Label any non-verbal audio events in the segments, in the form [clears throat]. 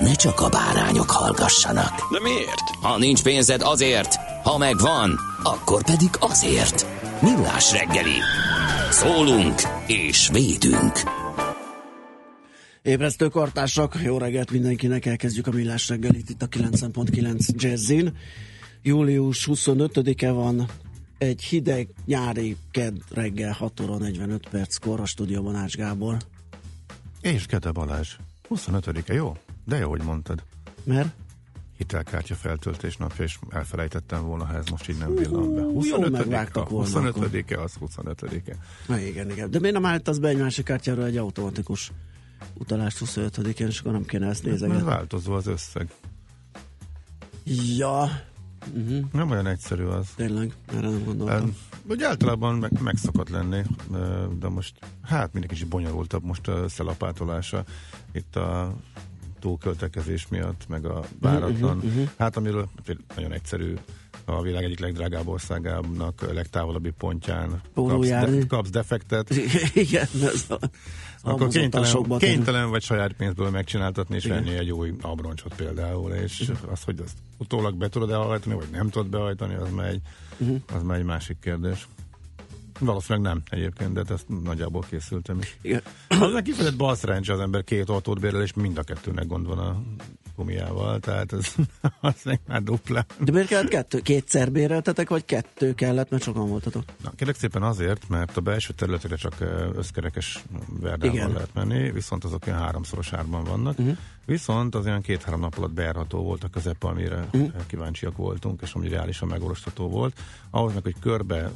ne csak a bárányok hallgassanak. De miért? Ha nincs pénzed azért, ha megvan, akkor pedig azért. Millás reggeli. Szólunk és védünk. Ébresztő kartársak, jó reggelt mindenkinek, elkezdjük a millás reggelit itt a 90.9 Jazzin. Július 25-e van, egy hideg nyári ked reggel 6 óra 45 perckor a stúdióban Ács Gábor. És Kete Balázs. 25-e, jó? De jó, hogy mondtad. Mert? Hitelkártya feltöltés napja, és elfelejtettem volna, ha ez most így nem villan be. Hú, jó megvágtak volna 25-e az 25-e. Na igen, igen. De miért nem állítasz be egy másik kártyára egy automatikus utalást 25-én, és akkor nem kéne ezt Mert nézegetni? változó az összeg. Ja, uh-huh. Nem olyan egyszerű az. tényleg, erre nem gondoltam. Vagy általában meg, meg szokott lenni, de most hát mindenki kicsit bonyolultabb most a szelapátolása itt a túlköltekezés miatt, meg a váratlan. uh, uh. Hát amiről nagyon egyszerű a világ egyik legdrágább országának legtávolabbi pontján kapsz, de, kapsz defektet, [laughs] igen, ez a, akkor kénytelen, kénytelen vagy saját pénzből megcsináltatni és venni egy új abroncsot például, és az, hogy azt utólag be tudod elhajtani, vagy nem tudod behajtani, az már egy, Mhm. az már egy másik kérdés. Valószínűleg nem egyébként, de ezt nagyjából készültem is. Igen. Az kifejezett balszerencsé az ember két autót bérel, és mind a kettőnek gond van a gumiával, tehát ez [laughs] az meg már dupla. De miért kellett kettő? Kétszer béreltetek, vagy kettő kellett, mert sokan voltatok? Na, kérlek szépen azért, mert a belső területekre csak összkerekes verdával Igen. lehet menni, viszont azok olyan háromszoros árban vannak. Uh-huh. Viszont az olyan két-három nap alatt bejárható volt a közep, amire uh-huh. kíváncsiak voltunk, és ami reálisan megvalósítható volt. Ahhoz meg, hogy körbe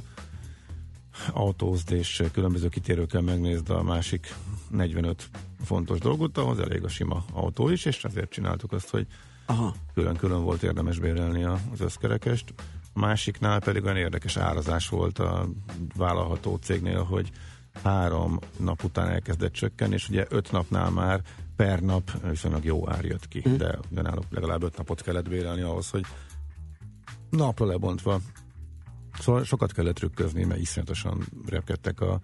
autózd és különböző kitérőkkel megnézd a másik 45 fontos dolgot, ahhoz elég a sima autó is, és ezért csináltuk azt, hogy Aha. külön-külön volt érdemes bérelni az összkerekest. Másiknál pedig olyan érdekes árazás volt a vállalható cégnél, hogy három nap után elkezdett csökkenni, és ugye öt napnál már per nap viszonylag jó ár jött ki, de, de náluk legalább öt napot kellett bérelni ahhoz, hogy napra lebontva. Szóval sokat kellett trükközni, mert iszonyatosan repkedtek a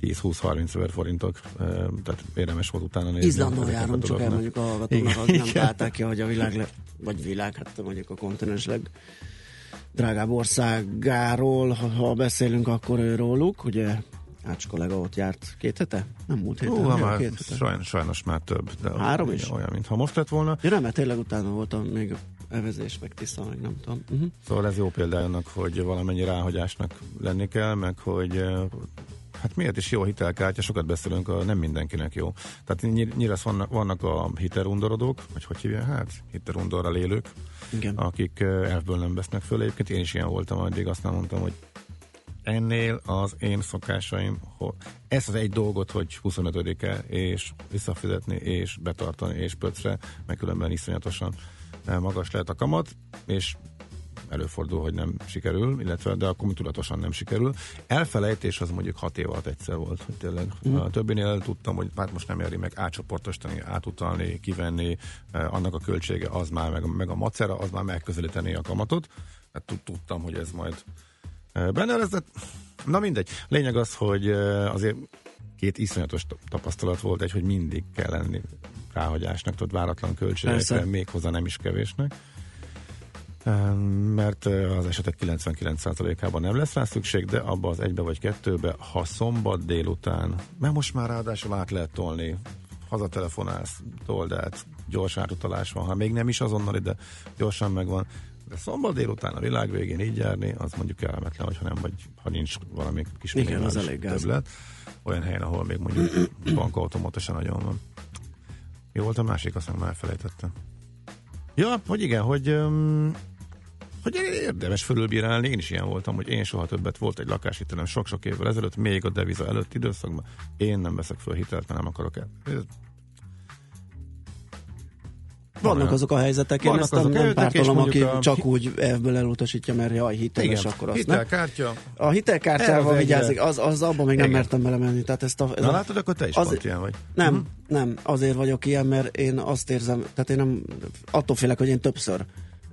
10-20-30 ezer forintok, eh, tehát érdemes volt utána nézni. Izlandon járunk, csak elmondjuk a hallgatóknak, az nem találták ki, hogy a világ, le, vagy világ, hát mondjuk a kontinens leg drágább országáról, ha, ha beszélünk, akkor őróluk, ugye Ács kollega ott járt két hete? Nem múlt héten, Ó, nem, már két hete. sajnos, sajnos már több. De Három is? Olyan, mintha most lett volna. Ja, nem, mert tényleg utána voltam még evezés, meg tiszta, meg nem tudom. Uh-huh. Szóval ez jó példája annak, hogy valamennyi ráhagyásnak lenni kell, meg hogy hát miért is jó hitelkártya, sokat beszélünk, a nem mindenkinek jó. Tehát ny- nyilván vannak, vannak a hitelundorodók, vagy hogy hívják, hát hitelundorral élők, Igen. akik elfből nem vesznek föl. Egyébként én is ilyen voltam, addig azt nem mondtam, hogy ennél az én szokásaim, ezt az egy dolgot, hogy 25-e, és visszafizetni, és betartani, és pöcre, meg különben iszonyatosan magas lehet a kamat, és előfordul, hogy nem sikerül, illetve de akkor tudatosan nem sikerül. Elfelejtés az mondjuk hat év alatt egyszer volt, hogy tényleg. Mm. A többinél tudtam, hogy hát most nem éri meg átcsoportosítani, átutalni, kivenni, eh, annak a költsége az már, meg, meg a macera, az már megközelíteni a kamatot. Hát tud- tudtam, hogy ez majd eh, benne lesz, de na mindegy. Lényeg az, hogy eh, azért két iszonyatos ta- tapasztalat volt, egy, hogy mindig kell lenni ráhagyásnak, tudod, váratlan költségekre, Persze. még hozzá nem is kevésnek. mert az esetek 99%-ában nem lesz rá szükség, de abba az egybe vagy kettőbe, ha szombat délután, mert most már ráadásul át lehet tolni, hazatelefonálsz, told át, gyors átutalás van, ha még nem is azonnal ide gyorsan megvan. De szombat délután a világ végén így járni, az mondjuk kellemetlen, hogyha nem, vagy ha nincs valami kis Igen, az elég többlet. Olyan helyen, ahol még mondjuk [clears throat] bankautomata nagyon van. Mi volt a másik, aztán már elfelejtettem. Ja, hogy igen, hogy hogy érdemes fölülbírálni, én is ilyen voltam, hogy én soha többet volt egy lakáshitelem sok-sok évvel ezelőtt, még a deviza előtt időszakban, én nem veszek föl hitelt, mert nem akarok el. Vannak azok a helyzetek, én ezt nem, nem pártolom, aki a... csak úgy elvből elutasítja, mert jaj, hiteles, Igen, akkor azt hitelkártya. Nem. A hitelkártyával vigyázik, az, az abban még Igen. nem mertem belemenni. Tehát ezt a, ez Na a, látod, akkor te is az, pont ilyen vagy. Nem, uh-huh. nem, azért vagyok ilyen, mert én azt érzem, tehát én nem, attól félek, hogy én többször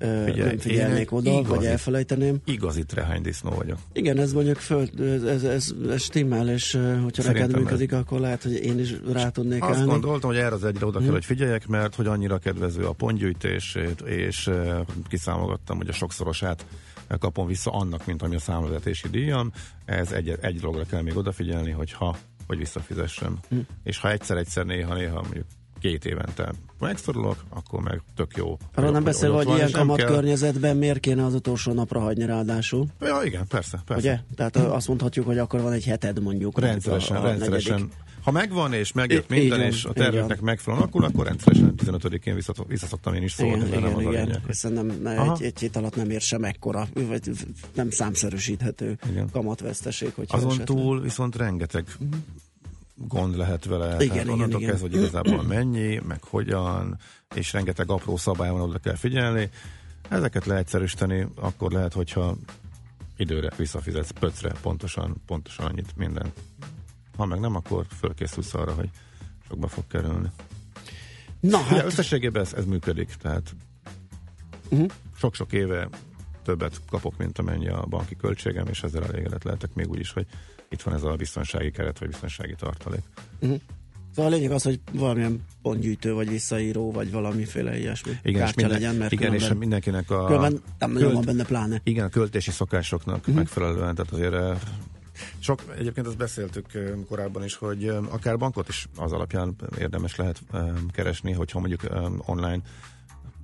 Figyelj, nem figyelnék oda, igazi, vagy elfelejteném. Igazi disznó vagyok. Igen, ez mondjuk föl, ez, ez, ez, stimmel, és hogyha neked működik, akkor lehet, hogy én is rá tudnék Azt állni. gondoltam, hogy erre az egyre oda kell, hmm. hogy figyeljek, mert hogy annyira kedvező a pontgyűjtés, és kiszámolgattam, hogy a sokszorosát kapom vissza annak, mint ami a számvezetési díjam. Ez egy, egy dologra kell még odafigyelni, hogy ha hogy visszafizessem. Hmm. És ha egyszer-egyszer néha-néha mondjuk két évente megszorulok, akkor meg tök jó. Arra nem beszél, hogy ilyen kamat kell. környezetben miért kéne az utolsó napra hagyni ráadásul? Ja, igen, persze, persze. Ugye? Tehát azt mondhatjuk, hogy akkor van egy heted mondjuk. Rendszeresen, a, a rendszeresen. Negyedik. Ha megvan és megjött I- minden, és a terveknek megfelelően, akkor, akkor rendszeresen 15-én visszaszoktam én is szólni. Igen, igen, igen. igen. Hiszen nem, egy, egy hét alatt nem ér sem ekkora, vagy nem számszerűsíthető igen. kamatveszteség. Azon esetleg. túl viszont rengeteg uh-huh gond lehet vele. Igen, Tehát onnantól igen, kezdve, hogy igazából mennyi, meg hogyan, és rengeteg apró szabály van, oda kell figyelni. Ezeket leegyszerűsíteni, akkor lehet, hogyha időre visszafizetsz pöcre pontosan, pontosan annyit minden. Ha meg nem, akkor fölkészülsz arra, hogy sokba fog kerülni. Na hát. Ugye, összességében ez, ez működik, tehát uh-huh. sok-sok éve többet kapok, mint amennyi a banki költségem, és ezzel elégedett lehetek még úgy is, hogy itt van ez a biztonsági keret, vagy biztonsági tartalék. Uh-huh. Szóval a lényeg az, hogy valamilyen pontgyűjtő, vagy visszaíró, vagy valamiféle ilyesmi igen, és minden, legyen, mert igen, és mindenkinek a... Különben nem nagyon van benne pláne. Igen, a költési szokásoknak uh-huh. megfelelően, tehát azért eh, sok, egyébként azt beszéltük eh, korábban is, hogy eh, akár bankot is az alapján érdemes lehet keresni, hogyha mondjuk online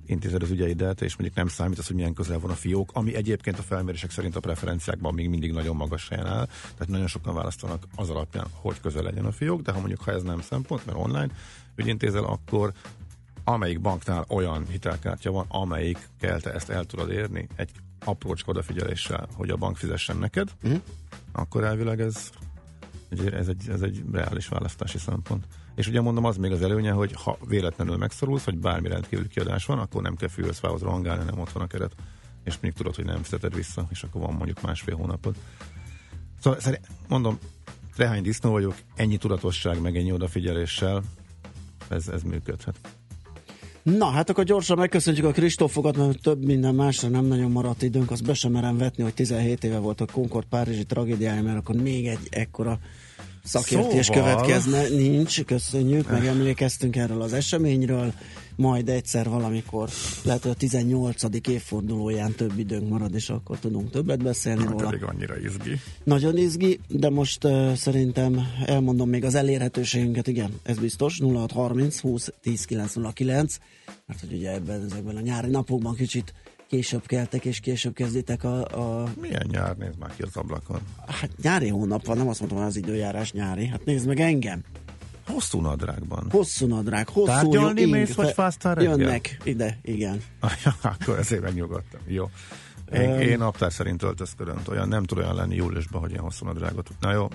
intézed az ügyeidet, és mondjuk nem számít az, hogy milyen közel van a fiók, ami egyébként a felmérések szerint a preferenciákban még mindig nagyon magas helyen áll, tehát nagyon sokan választanak az alapján, hogy közel legyen a fiók, de ha mondjuk ha ez nem szempont, mert online ügyintézel, akkor amelyik banknál olyan hitelkártya van, amelyikkel te ezt el tudod érni, egy aprócska odafigyeléssel, hogy a bank fizessen neked, uh-huh. akkor elvileg ez, ez, egy, ez egy reális választási szempont. És ugye mondom, az még az előnye, hogy ha véletlenül megszorulsz, vagy bármi rendkívül kiadás van, akkor nem kell fűhözfához rohangálni, nem ott van a keret, és még tudod, hogy nem fizeted vissza, és akkor van mondjuk másfél hónapod. Szóval mondom, rehány disznó vagyok, ennyi tudatosság, meg ennyi odafigyeléssel, ez, ez működhet. Na, hát akkor gyorsan megköszöntjük a Kristófokat, mert több minden másra nem nagyon maradt időnk, azt be sem merem vetni, hogy 17 éve volt a Concord Párizsi tragédiája, mert akkor még egy ekkora szakértés szóval... következne, nincs, köszönjük, megemlékeztünk erről az eseményről, majd egyszer valamikor, lehet, hogy a 18. évfordulóján több időnk marad, és akkor tudunk többet beszélni hát, róla. annyira izgi. Nagyon izgi, de most uh, szerintem elmondom még az elérhetőségünket, igen, ez biztos, 0630 20 10 909, mert hogy ugye ebben ezekben a nyári napokban kicsit később keltek, és később kezditek a... a... Milyen nyár? Nézd már ki az ablakon. Hát nyári hónap van, nem azt mondom, hogy az időjárás nyári. Hát nézd meg engem. Hosszú nadrágban. Hosszú nadrág, hosszú Tárgyalni ing, mész, vagy fáztál Jönnek ide, igen. [laughs] Akkor ezért megnyugodtam. Jó. Én, um, én naptár szerint öltözködöm, olyan nem tud olyan lenni júliusban, hogy ilyen hosszú nadrágot. Na jó,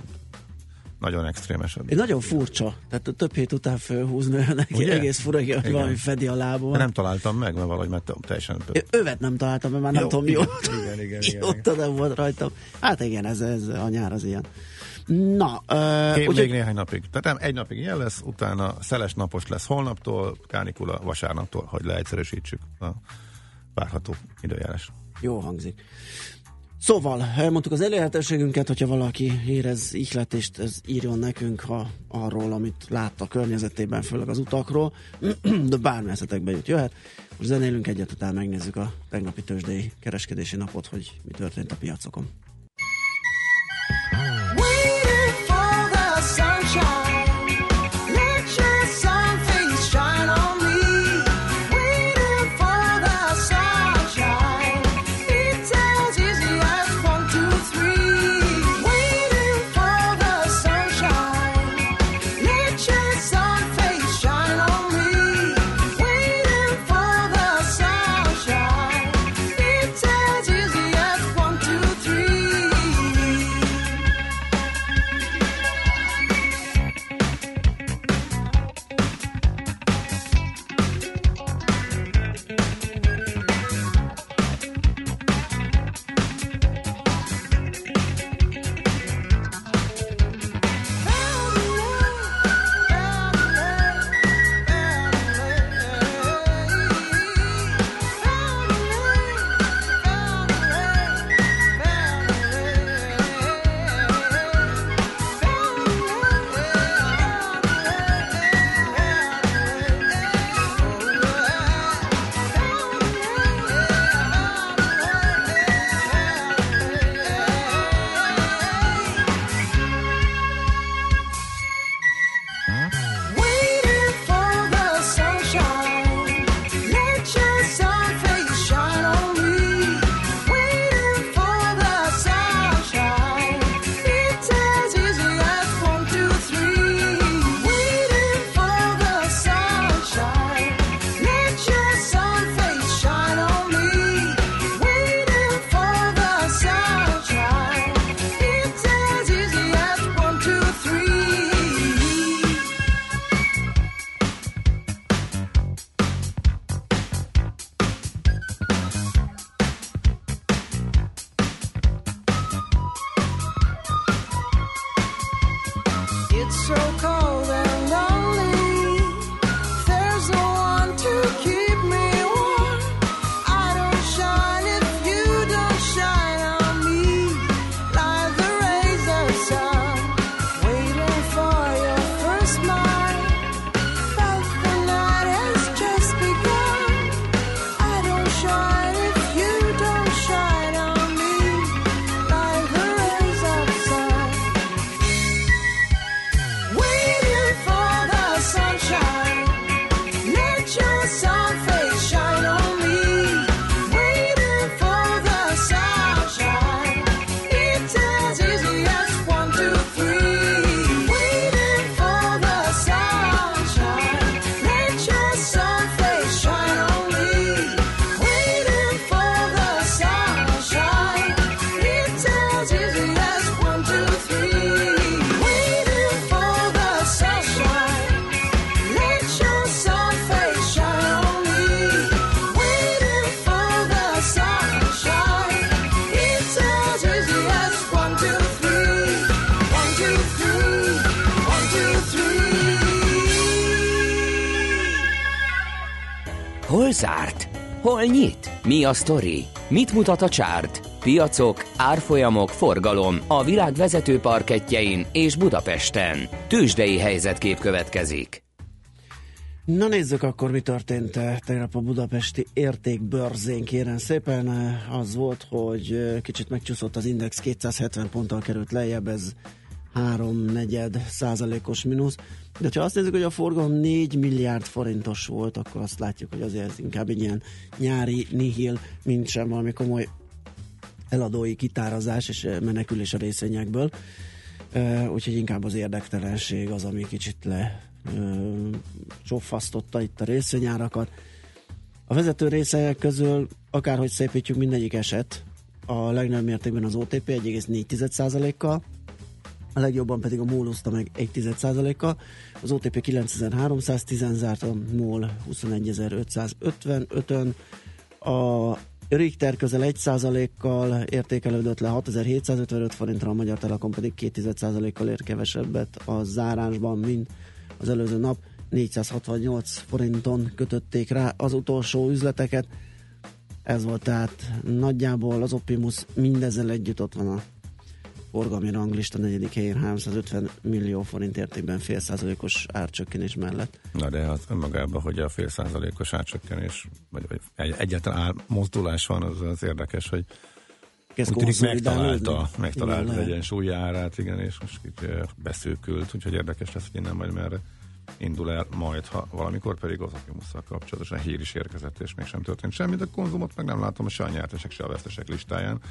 nagyon extrém eset. Egy nagyon furcsa, tehát több hét után fölhúzni neki egész fura, hogy Igen. valami fedi a lábon. Nem találtam meg, mert valahogy mert teljesen... Övet nem találtam, mert már nem jó, tudom, igen, igen, igen, igen, igen. nem volt rajtam. Hát igen, ez, ez a nyár az ilyen. Na, uh, Én, úgy, még néhány napig. Tehát nem, egy napig ilyen lesz, utána szeles napos lesz holnaptól, kánikula vasárnaptól, hogy leegyszerűsítsük a várható időjárás. Jó hangzik. Szóval, elmondtuk az elérhetőségünket, hogyha valaki érez ihletést, ez írjon nekünk ha arról, amit látta a környezetében, főleg az utakról, [clears throat] de bármi eszetekbe jut, jöhet. Most zenélünk egyet, utána megnézzük a tegnapi tőzsdei kereskedési napot, hogy mi történt a piacokon. Hol nyit? Mi a sztori? Mit mutat a csárt? Piacok, árfolyamok, forgalom a világ vezető parketjein és Budapesten. Tősdei helyzetkép következik. Na nézzük akkor, mi történt eh, tegnap a budapesti értékbörzén, kérem szépen. Eh, Az volt, hogy eh, kicsit megcsúszott az index, 270 ponttal került lejjebb, ez háromnegyed százalékos mínusz. De ha azt nézzük, hogy a forgalom 4 milliárd forintos volt, akkor azt látjuk, hogy azért inkább egy ilyen nyári nihil, mint sem valami komoly eladói kitárazás és eh, menekülés a részvényekből. Uh, úgyhogy inkább az érdektelenség az, ami kicsit le uh, csofasztotta itt a részvényárakat. A vezető részek közül akárhogy szépítjük, mindegyik eset. A legnagyobb mértékben az OTP 1,4%-kal, a legjobban pedig a MOL úszta meg 1,1%-kal. Az OTP 9310 zárt, a MOL 21555-ön. A Richter közel 1%-kal értékelődött le 6755 forintra, a Magyar Telekom pedig 2,1%-kal ér kevesebbet a zárásban, mint az előző nap. 468 forinton kötötték rá az utolsó üzleteket. Ez volt tehát nagyjából az Optimus mindezzel együtt ott van a forgalmi ranglista negyedik helyén 350 millió forint értékben fél százalékos árcsökkenés mellett. Na de az önmagában, hogy a fél százalékos átcsökkenés, vagy, vagy egy, egyáltalán mozdulás van, az, az érdekes, hogy úgy tűnik megtalálta, megtalálta Igen, egyensúly árát, igen, és most itt beszűkült, úgyhogy érdekes lesz, hogy innen majd merre indul el majd, ha valamikor pedig az Opimusszal kapcsolatosan hír is érkezett, és mégsem történt semmi, de konzumot meg nem látom se a nyertesek, se a vesztesek listáján.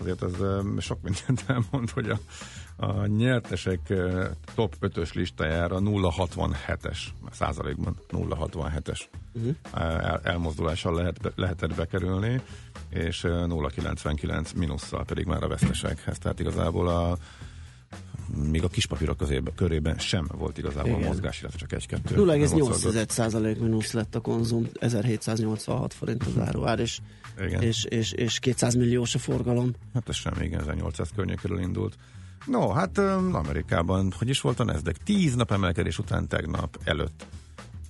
Azért ez sok mindent elmond, hogy a, a nyertesek top 5-ös listájára 0,67-es százalékban 0,67-es uh-huh. el, elmozdulással lehet, lehetett bekerülni, és eh, 0,99 minusszal pedig már a vesztesekhez. Tehát igazából a még a kispapírok közébe, körében sem volt igazából Igen. mozgás, illetve csak egy-kettő. 0,8% mínusz lett a konzum, 1786 forint az áruár, és, Igen. és, és, és 200 milliós a forgalom. Hát ez sem, igen, 1800 környékéről indult. No, hát Amerikában, hogy is volt a Nasdaq? Tíz nap emelkedés után tegnap előtt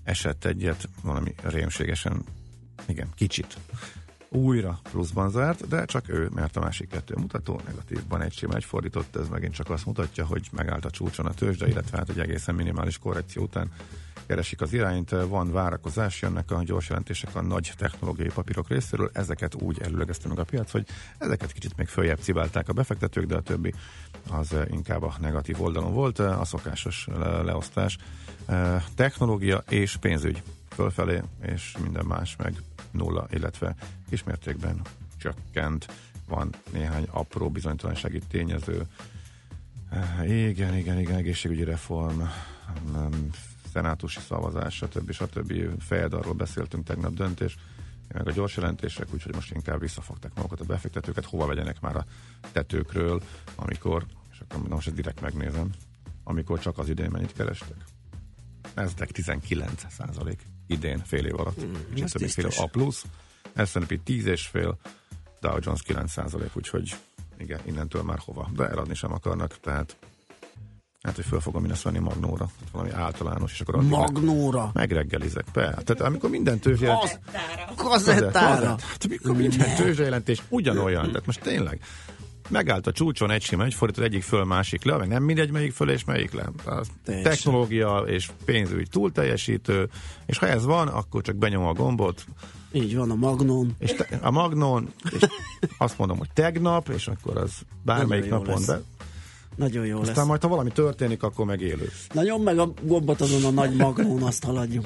esett egyet, valami rémségesen, igen, kicsit. Újra pluszban zárt, de csak ő, mert a másik kettő mutató negatívban egy sima egy fordított, ez megint csak azt mutatja, hogy megállt a csúcson a tőzsde, illetve hát egy egészen minimális korrekció után keresik az irányt, van várakozás, jönnek a gyors jelentések a nagy technológiai papírok részéről, ezeket úgy előlegezte meg a piac, hogy ezeket kicsit még följebb cibálták a befektetők, de a többi az inkább a negatív oldalon volt, a szokásos le- leosztás. Eh, Technológia és pénzügy fölfelé, és minden más meg nulla, illetve kismértékben csökkent. Van néhány apró bizonytalansági tényező. Eh, Igen, igen, igen, egészségügyi reform, szenátusi szavazás, stb. stb. Fejed, arról beszéltünk tegnap döntés, meg a gyors jelentések, úgyhogy most inkább visszafogták magukat a befektetőket, hova vegyenek már a tetőkről, amikor, és akkor na most direkt megnézem, amikor csak az idén mennyit kerestek. Nasdaq 19 százalék idén fél év alatt. Mm, több fél. A plusz, S&P 10 és fél, Dow Jones 9 százalék, úgyhogy igen, innentől már hova. De eladni sem akarnak, tehát hát, hogy föl fogom én ezt venni Magnóra, tehát valami általános, és akkor addig meg, Magnóra, megreggelizek be. Tehát amikor minden tőzsje... kazettára. Hát amikor minden tőzsjejelentés ugyanolyan, tehát most tényleg megállt a csúcson egy sima, egy fordított egyik föl, másik le, meg nem mindegy, melyik föl és melyik le. A technológia és pénzügy túl teljesítő, és ha ez van, akkor csak benyom a gombot, Így van a Magnon. és te, a Magnon, és azt mondom, hogy tegnap, és akkor az bármelyik napon lesz. be. Nagyon jó Aztán lesz. majd, ha valami történik, akkor meg élő. Nagyon meg a gombot azon a nagy Magnón, azt haladjuk.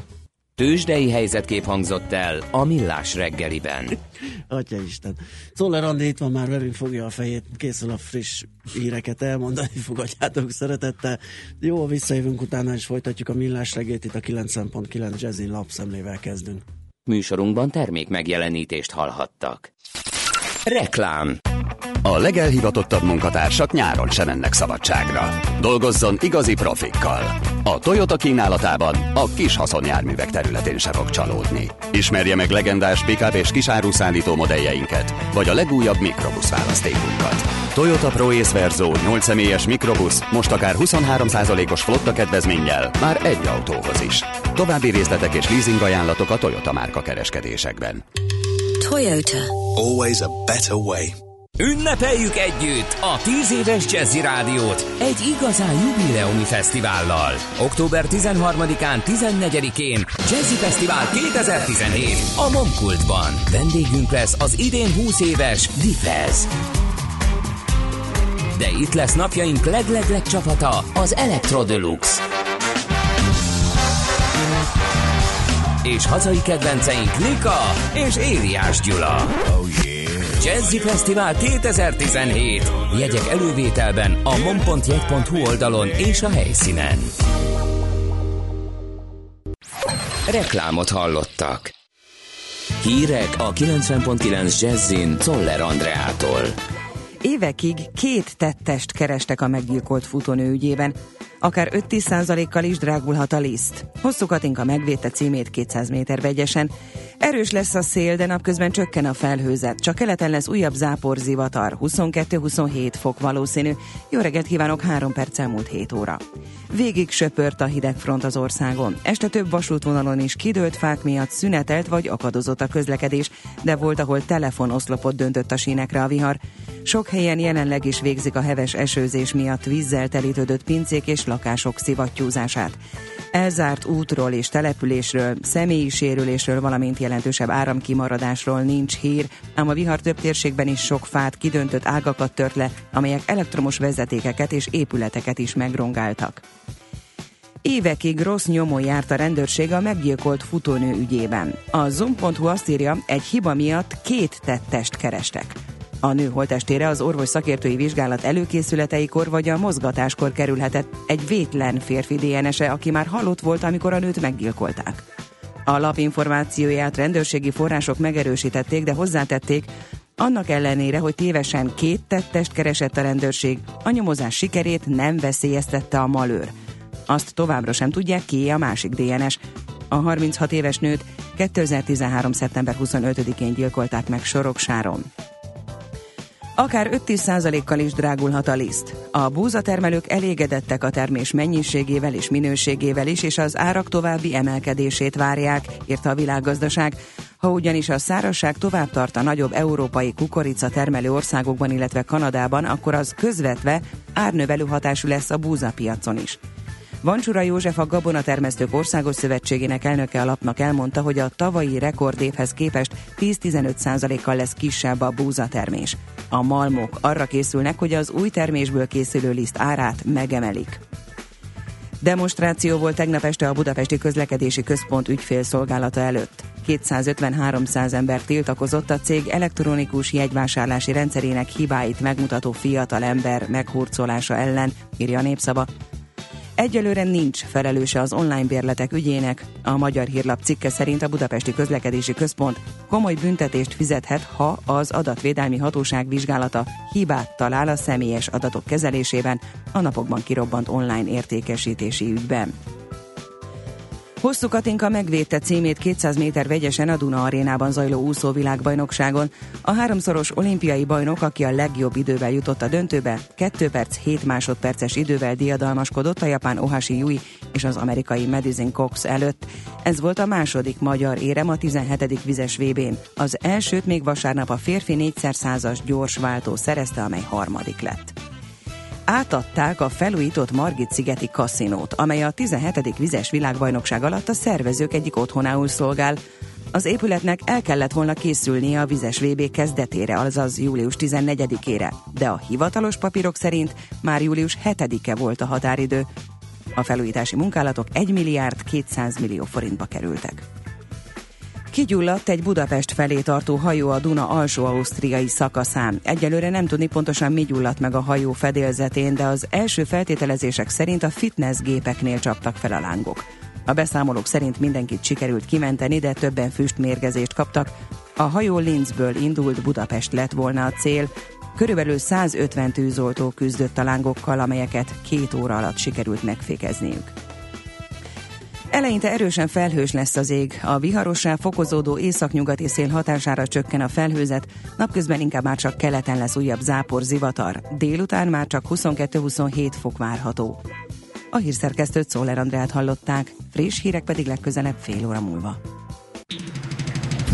Tősdei helyzetkép hangzott el a Millás reggeliben. [laughs] Atya Isten. Szoller Andi itt van már velünk, fogja a fejét, készül a friss híreket elmondani, [laughs] fogadjátok szeretettel. Jó, visszajövünk utána, és folytatjuk a millás reggét, itt a 90.9 Jazzin lapszemlével kezdünk. Műsorunkban termék megjelenítést hallhattak. Reklám A legelhivatottabb munkatársak nyáron sem mennek szabadságra. Dolgozzon igazi profikkal. A Toyota kínálatában a kis haszonjárművek területén se fog csalódni. Ismerje meg legendás pick és kisáruszállító modelljeinket, vagy a legújabb mikrobusz választékunkat. Toyota Pro Ace Verzo 8 személyes mikrobusz most akár 23%-os flotta kedvezménnyel már egy autóhoz is. További részletek és leasing ajánlatok a Toyota márka kereskedésekben. Toyota. Always a better way. Ünnepeljük együtt a 10 éves Jazzy Rádiót egy igazán jubileumi fesztivállal. Október 13-án, 14-én Jazzy Fesztivál 2017 a Momkultban. Vendégünk lesz az idén 20 éves Difez. De itt lesz napjaink leglegleg csapata, az Electro Deluxe. És hazai kedvenceink Nika és Ériás Gyula. Oh yeah. Jazzy Fesztivál 2017. Jegyek elővételben a mom.jegy.hu oldalon és a helyszínen. Reklámot hallottak. Hírek a 90.9 Jazzin Toller Andreától. Évekig két tettest kerestek a meggyilkolt futónő ügyében. Akár 5-10%-kal is drágulhat a liszt. Hosszú Katinka megvédte címét 200 méter vegyesen. Erős lesz a szél, de napközben csökken a felhőzet. Csak keleten lesz újabb záporzivatar, 22-27 fok valószínű. Jó reggelt kívánok, 3 perc elmúlt 7 óra. Végig söpört a hidegfront az országon. Este több vasútvonalon is kidőlt fák miatt szünetelt vagy akadozott a közlekedés, de volt, ahol telefonoszlopot döntött a sínekre a vihar. Sok helyen jelenleg is végzik a heves esőzés miatt vízzel telítődött pincék és lakások szivattyúzását. Elzárt útról és településről, személyi sérülésről, valamint jelentősebb áramkimaradásról nincs hír, ám a vihar több térségben is sok fát, kidöntött ágakat tört le, amelyek elektromos vezetékeket és épületeket is megrongáltak. Évekig rossz nyomon járt a rendőrség a meggyilkolt futónő ügyében. A Zoom.hu azt írja, egy hiba miatt két tettest kerestek. A nő holtestére az orvos szakértői vizsgálat előkészületeikor vagy a mozgatáskor kerülhetett egy vétlen férfi DNS-e, aki már halott volt, amikor a nőt meggyilkolták. A lap információját rendőrségi források megerősítették, de hozzátették, annak ellenére, hogy tévesen két tettest keresett a rendőrség, a nyomozás sikerét nem veszélyeztette a malőr. Azt továbbra sem tudják ki a másik DNS. A 36 éves nőt 2013. szeptember 25-én gyilkolták meg Soroksáron. Akár 5-10%-kal is drágulhat a liszt. A búzatermelők elégedettek a termés mennyiségével és minőségével is, és az árak további emelkedését várják, írta a világgazdaság. Ha ugyanis a szárazság tovább tart a nagyobb európai kukorica termelő országokban, illetve Kanadában, akkor az közvetve árnövelő hatású lesz a búzapiacon is. Vancsura József a Gabonatermesztők Országos Szövetségének elnöke a lapnak elmondta, hogy a tavalyi rekordévhez képest 10-15%-kal lesz kisebb a búzatermés. A malmok arra készülnek, hogy az új termésből készülő liszt árát megemelik. Demonstráció volt tegnap este a Budapesti Közlekedési Központ ügyfélszolgálata előtt. 250-300 ember tiltakozott a cég elektronikus jegyvásárlási rendszerének hibáit megmutató fiatal ember meghurcolása ellen, írja a népszava. Egyelőre nincs felelőse az online bérletek ügyének. A Magyar Hírlap cikke szerint a Budapesti Közlekedési Központ komoly büntetést fizethet, ha az adatvédelmi hatóság vizsgálata hibát talál a személyes adatok kezelésében a napokban kirobbant online értékesítési ügyben. Hosszú Katinka megvédte címét 200 méter vegyesen a Duna arénában zajló úszóvilágbajnokságon. A háromszoros olimpiai bajnok, aki a legjobb idővel jutott a döntőbe, 2 perc 7 másodperces idővel diadalmaskodott a japán Ohashi Yui és az amerikai Madison Cox előtt. Ez volt a második magyar érem a 17. vizes VB-n. Az elsőt még vasárnap a férfi 4x100-as gyors váltó szerezte, amely harmadik lett átadták a felújított Margit-szigeti kaszinót, amely a 17. vizes világbajnokság alatt a szervezők egyik otthonául szolgál. Az épületnek el kellett volna készülnie a vizes VB kezdetére, azaz július 14-ére, de a hivatalos papírok szerint már július 7-e volt a határidő. A felújítási munkálatok 1 milliárd 200 millió forintba kerültek. Kigyulladt egy Budapest felé tartó hajó a Duna alsó-ausztriai szakaszán. Egyelőre nem tudni pontosan mi gyulladt meg a hajó fedélzetén, de az első feltételezések szerint a fitnessgépeknél csaptak fel a lángok. A beszámolók szerint mindenkit sikerült kimenteni, de többen füstmérgezést kaptak. A hajó Linzből indult, Budapest lett volna a cél. Körülbelül 150 tűzoltó küzdött a lángokkal, amelyeket két óra alatt sikerült megfékezniük. Eleinte erősen felhős lesz az ég, a viharossá fokozódó északnyugati szél hatására csökken a felhőzet, napközben inkább már csak keleten lesz újabb zápor zivatar, délután már csak 22-27 fok várható. A hírszerkesztőt Szóler Andrát hallották, friss hírek pedig legközelebb fél óra múlva.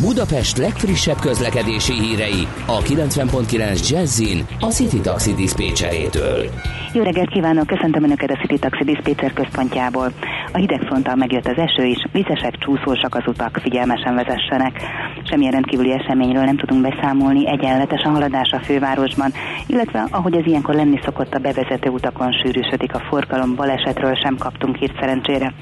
Budapest legfrissebb közlekedési hírei a 90.9 Jazzin a City Taxi Dispécsejétől. Jó reggelt kívánok, köszöntöm Önöket a City Taxi Dispatcher központjából. A hidegfronttal megjött az eső is, vizesek, csúszósak az utak, figyelmesen vezessenek. Semmilyen rendkívüli eseményről nem tudunk beszámolni, egyenletes a haladás a fővárosban, illetve ahogy ez ilyenkor lenni szokott a bevezető utakon sűrűsödik a forgalom, balesetről sem kaptunk hírt szerencsére.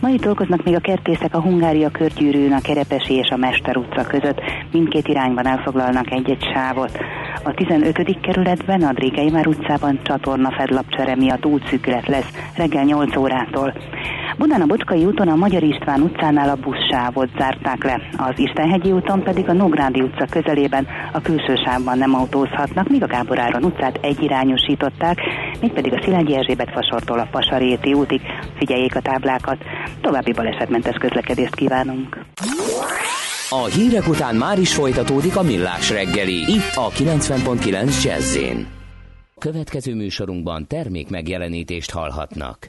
Ma itt dolgoznak még a kertészek a Hungária körgyűrűn, a Kerepesi és a Mester utca között. Mindkét irányban elfoglalnak egy-egy sávot. A 15. kerületben, a Drégeimár utcában csatorna fedlapcsere miatt útszűkület lesz reggel 8 órától. Budán a Bocskai úton a Magyar István utcánál a buszsávot zárták le, az Istenhegyi úton pedig a Nógrádi utca közelében a külső sávban nem autózhatnak, míg a Gábor Áron utcát egyirányosították, mégpedig a Szilágyi Erzsébet fasortól a Pasaréti útig. Figyeljék a táblákat, további balesetmentes közlekedést kívánunk. A hírek után már is folytatódik a millás reggeli, itt a 90.9 jazz Következő műsorunkban termék megjelenítést hallhatnak.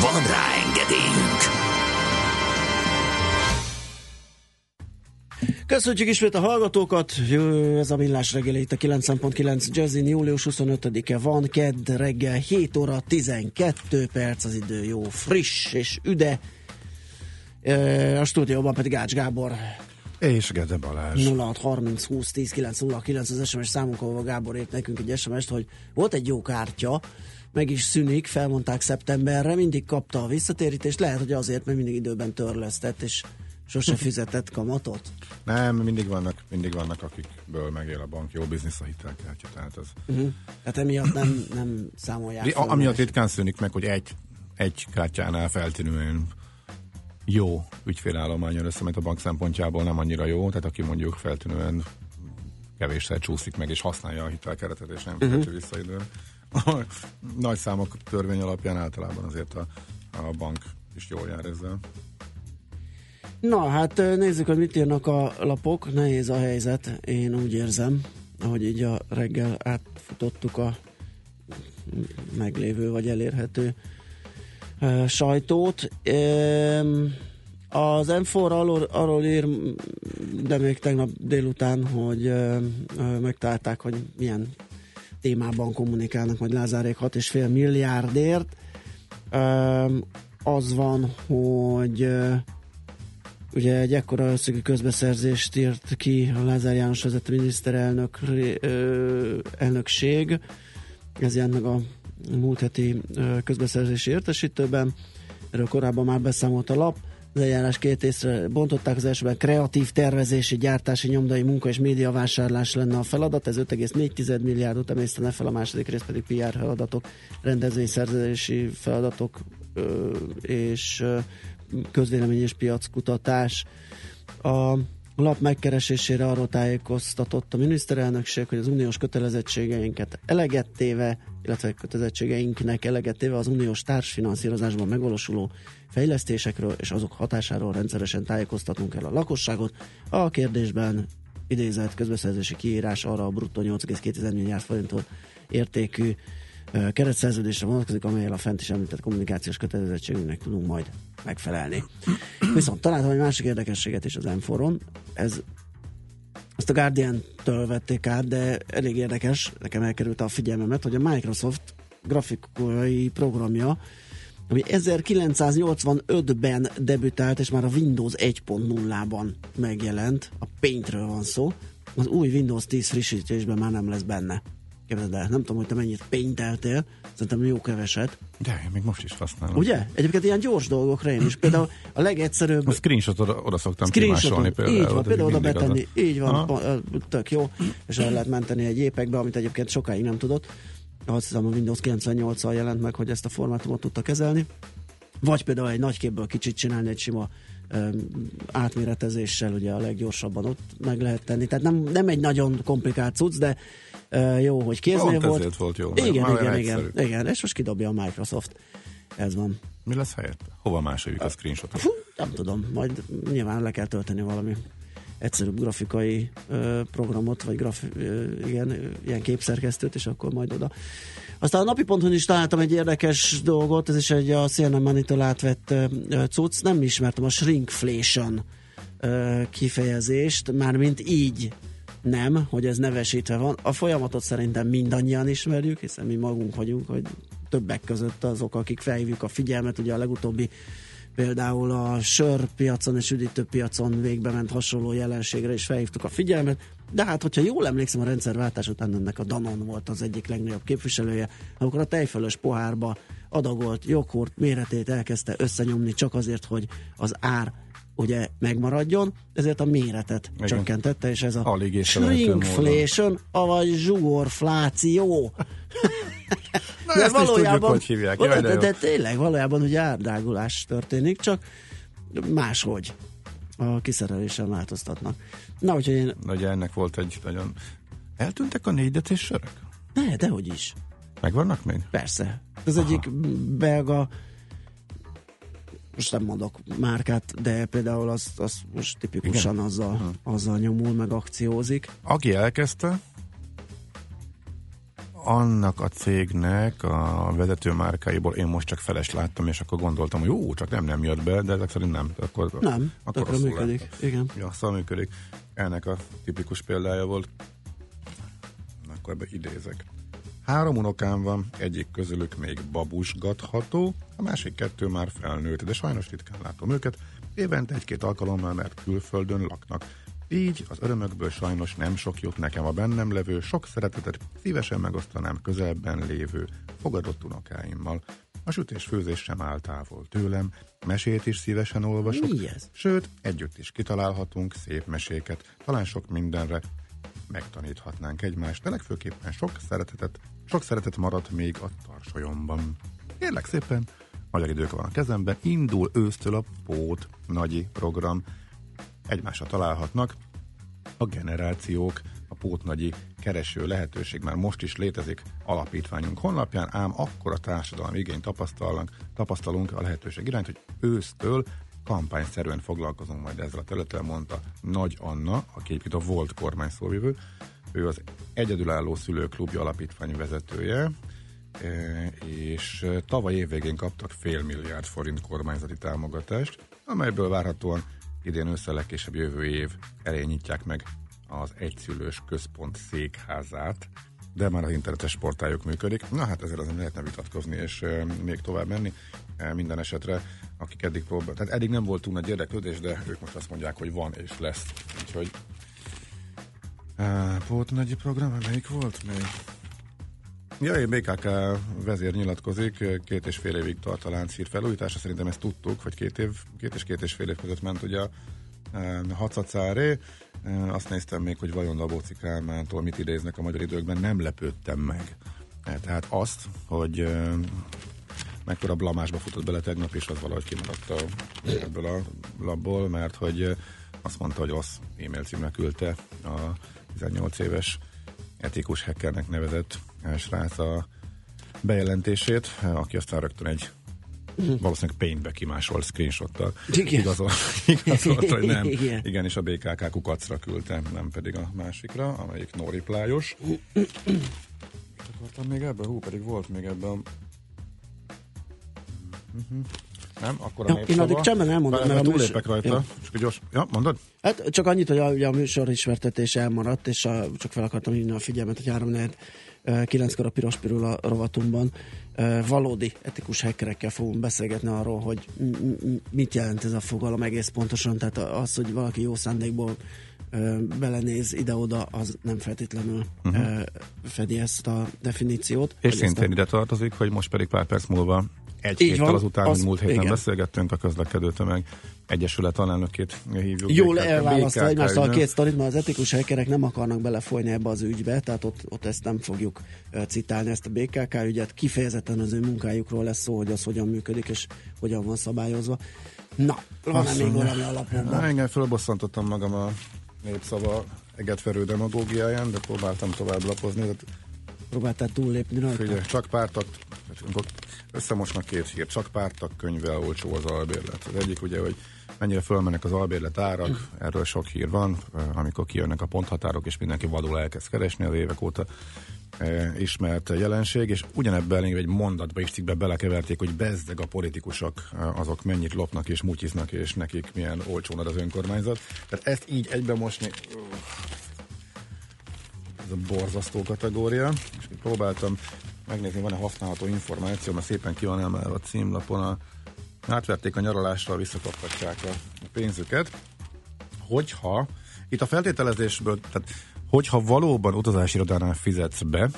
Van rá engedélyünk! Köszönjük ismét a hallgatókat, Jó, ez a millás reggel itt a 9.9 Jazzin, július 25-e van, kedd reggel 7 óra 12 perc az idő, jó friss és üde. A stúdióban pedig Ács Gábor És Gede Balázs. 0630 20 10 909 az SMS számunk, ahol Gábor írt nekünk egy SMS-t, hogy volt egy jó kártya, meg is szűnik, felmondták szeptemberre, mindig kapta a visszatérítést, lehet, hogy azért, mert mindig időben törlesztett, és sose [laughs] fizetett kamatot. Nem, mindig vannak, mindig vannak, akikből megél a bank, jó biznisz a hitelkártya, tehát az. Uh-huh. Tehát emiatt nem, nem számolják. Fel, amiatt ritkán szűnik meg, hogy egy, egy kártyánál feltűnően jó ügyfélállományon össze, mert a bank szempontjából nem annyira jó, tehát aki mondjuk feltűnően kevésszer csúszik meg, és használja a hitelkeretet, és nem uh-huh. vissza időn. Nagy számok törvény alapján általában azért a, a bank is jól jár ezzel. Na, hát nézzük, hogy mit írnak a lapok. Nehéz a helyzet, én úgy érzem, ahogy így a reggel átfutottuk a meglévő vagy elérhető sajtót. Az m arról, arról ír, de még tegnap délután, hogy ö, megtalálták, hogy milyen témában kommunikálnak majd Lázárék 6,5 milliárdért. Az van, hogy ugye egy ekkora összegű közbeszerzést írt ki a Lázár János vezető miniszterelnök elnökség. Ez jelent meg a múlt heti közbeszerzési értesítőben. Erről korábban már beszámolt a lap. Az eljárás két észre bontották, az elsőben kreatív tervezési, gyártási, nyomdai munka és médiavásárlás lenne a feladat, ez 5,4 milliárdot emésztene fel, a második rész pedig PR feladatok, rendezvényszerzési feladatok ö, és ö, közvélemény és piackutatás. A lap megkeresésére arról tájékoztatott a miniszterelnökség, hogy az uniós kötelezettségeinket eleget téve, illetve kötelezettségeinknek eleget téve az uniós társfinanszírozásban megvalósuló fejlesztésekről és azok hatásáról rendszeresen tájékoztatnunk kell a lakosságot. A kérdésben idézett közbeszerzési kiírás arra a bruttó 8,2 milliárd forintot értékű keretszerződésre vonatkozik, amelyel a fent is említett kommunikációs kötelezettségünknek tudunk majd megfelelni. Viszont találtam egy másik érdekességet is az Enforon. Ez ezt a Guardian-től vették át, de elég érdekes, nekem elkerült a figyelmemet, hogy a Microsoft grafikai programja, ami 1985-ben debütált, és már a Windows 1.0-ban megjelent, a Paintről van szó, az új Windows 10 frissítésben már nem lesz benne. Képzeld el, nem tudom, hogy te mennyit painteltél, szerintem jó keveset. De én még most is használom. Ugye? Egyébként ilyen gyors dolgokra én is. Például a legegyszerűbb A screenshot oda, oda szoktam kimásolni például. így van, például oda mindig az betenni, így van, Aha. tök jó, és el lehet menteni egy épekbe, amit egyébként sokáig nem tudott. Azt hiszem a Windows 98-al jelent meg, hogy ezt a formátumot tudta kezelni. Vagy például egy nagy képből kicsit csinálni egy sima átméretezéssel, ugye a leggyorsabban ott meg lehet tenni. Tehát nem, nem egy nagyon komplikált cucc, de jó, hogy kéznél Pont volt. ezért volt jó. Igen, Már igen, igen, egyszerű. igen, és most kidobja a Microsoft. Ez van. Mi lesz helyette? Hova másoljuk a screenshotot? Fú, nem tudom, majd nyilván le kell tölteni valami egyszerűbb grafikai ö, programot, vagy graf, ö, igen, ilyen képszerkesztőt, és akkor majd oda. Aztán a napi ponton is találtam egy érdekes dolgot, ez is egy a CNN Money-től átvett ö, cucc, nem ismertem a shrinkflation ö, kifejezést, mármint így nem, hogy ez nevesítve van. A folyamatot szerintem mindannyian ismerjük, hiszen mi magunk vagyunk, hogy többek között azok, akik felhívjuk a figyelmet, ugye a legutóbbi például a sörpiacon és üdítőpiacon végbe ment hasonló jelenségre is felhívtuk a figyelmet, de hát, hogyha jól emlékszem, a rendszerváltás után ennek a Danon volt az egyik legnagyobb képviselője, amikor a tejfölös pohárba adagolt joghurt méretét elkezdte összenyomni csak azért, hogy az ár ugye megmaradjon, ezért a méretet Igen. csökkentette, és ez a Alig shrinkflation, avagy zsugorfláció. [laughs] Na, ezt is tudjuk, hogy hívják. Jaj, de, de de, de tényleg valójában ugye árdrágulás történik, csak máshogy a kiszerelésen változtatnak. Na, úgyhogy én, Ugye ennek volt egy nagyon... Eltűntek a négydetés sörök? ne, dehogy is. Megvannak még? Persze. Az egyik belga most nem mondok márkát, de például az, az most tipikusan Igen? azzal, azzal nyomul, meg akciózik. Aki elkezdte, annak a cégnek a vezető márkáiból én most csak feles láttam, és akkor gondoltam, hogy jó, csak nem nem jött be, de ezek szerint nem. Akkor, Nem, akkor tökre működik. láttam. Igen. Ja, szóval működik. Ennek a tipikus példája volt. Akkor ebbe idézek. Három unokám van, egyik közülük még babusgatható, a másik kettő már felnőtt, de sajnos ritkán látom őket, évente egy-két alkalommal, mert külföldön laknak. Így az örömökből sajnos nem sok jut nekem a bennem levő, sok szeretetet szívesen megosztanám közelben lévő fogadott unokáimmal. A sütés-főzés sem áll távol tőlem, mesét is szívesen olvasok, Mi ez? sőt, együtt is kitalálhatunk szép meséket, talán sok mindenre megtaníthatnánk egymást, de legfőképpen sok szeretetet, sok szeretet maradt még a tarsolyomban. Kérlek szépen, magyar idők van a kezemben, indul ősztől a Pót Nagyi program. Egymásra találhatnak a generációk, a Pótnagyi kereső lehetőség már most is létezik alapítványunk honlapján, ám akkor a társadalmi igényt tapasztalunk, tapasztalunk a lehetőség iránt, hogy ősztől kampányszerűen foglalkozunk majd ezzel a területtel, mondta Nagy Anna, aki a volt kormány szóvivő. Ő az Egyedülálló Szülőklubja alapítvány vezetője, e, és tavaly évvégén kaptak fél milliárd forint kormányzati támogatást, amelyből várhatóan idén össze legkésőbb jövő év elején nyitják meg az egyszülős központ székházát, de már az internetes portáljuk működik. Na hát ezzel azért lehetne vitatkozni, és e, még tovább menni. E, minden esetre, akik eddig próbál, tehát eddig nem volt túl nagy érdeklődés, de ők most azt mondják, hogy van és lesz. Úgyhogy nagy program, melyik volt még? Ja, egy BKK vezér nyilatkozik, két és fél évig tart a láncír felújítása, szerintem ezt tudtuk, hogy két év, két és két és fél év között ment ugye Hacacáré. Azt néztem még, hogy vajon Labóci Kálmántól mit idéznek a magyar időkben, nem lepődtem meg. Tehát azt, hogy mekkora blamásba futott bele tegnap, és az valahogy kimaradt a, ebből a labból, mert hogy azt mondta, hogy az e-mail címre küldte a 18 éves etikus hackernek nevezett srác a bejelentését, aki aztán rögtön egy valószínűleg paintbe kimásolt screenshottal Igen. igazol, igazolt, hogy nem. Igen. Igen, és a BKK kukacra küldte, nem pedig a másikra, amelyik no reply-os. Mit akartam még ebben? Hú, pedig volt még ebben Mhm. Nem? Akkor a Ja, én addig csendben elmondom, Mert mert a túlépek műsor- rajta. Csak gyors. Ja, mondod? Hát csak annyit, hogy a, ugye a műsor ismertetés elmaradt, és a, csak fel akartam hívni a figyelmet, hogy 3 kilenckor a piros pirul a rovatunkban ö, valódi etikus hackerekkel fogunk beszélgetni arról, hogy mit jelent ez a fogalom egész pontosan, tehát az, hogy valaki jó szándékból belenéz ide-oda, az nem feltétlenül uh-huh. fedi ezt a definíciót. És szintén a- ide tartozik, hogy most pedig pár perc múlva egy Így héttel van, azután, az- hogy múlt héten igen. beszélgettünk, a közlekedő tömeg Egyesület alelnökét hívjuk. Jól BKK elválasztva egymástól a két sztorit, mert az etikus hackerek nem akarnak belefolyni ebbe az ügybe, tehát ott, ott ezt nem fogjuk citálni, ezt a BKK ügyet. Kifejezetten az ő munkájukról lesz szó, hogy az hogyan működik, és hogyan van szabályozva. Na, van-e Azt még valami? Na, engem fölbosszantottam magam a népszava egetverő demagógiáján, de próbáltam tovább lapozni. Tehát Próbáltál túllépni rajta? Figyelj, csak pártak, összemosnak két hír, csak pártak könyvvel olcsó az albérlet. Az egyik ugye, hogy mennyire fölmennek az albérlet árak, erről sok hír van, amikor kijönnek a ponthatárok, és mindenki vadul elkezd keresni az évek óta eh, ismert jelenség, és ugyanebben egy mondatba is cikkbe belekeverték, hogy bezzeg a politikusok, eh, azok mennyit lopnak és mutyiznak, és nekik milyen olcsón ad az önkormányzat. Tehát ezt így egybe mosni, ez a borzasztó kategória, és próbáltam megnézni, van-e használható információ, mert szépen ki van emelve a címlapon, a, átverték a nyaralásra, visszakaphatják a, pénzüket. Hogyha, itt a feltételezésből, tehát hogyha valóban utazási irodánál fizetsz be,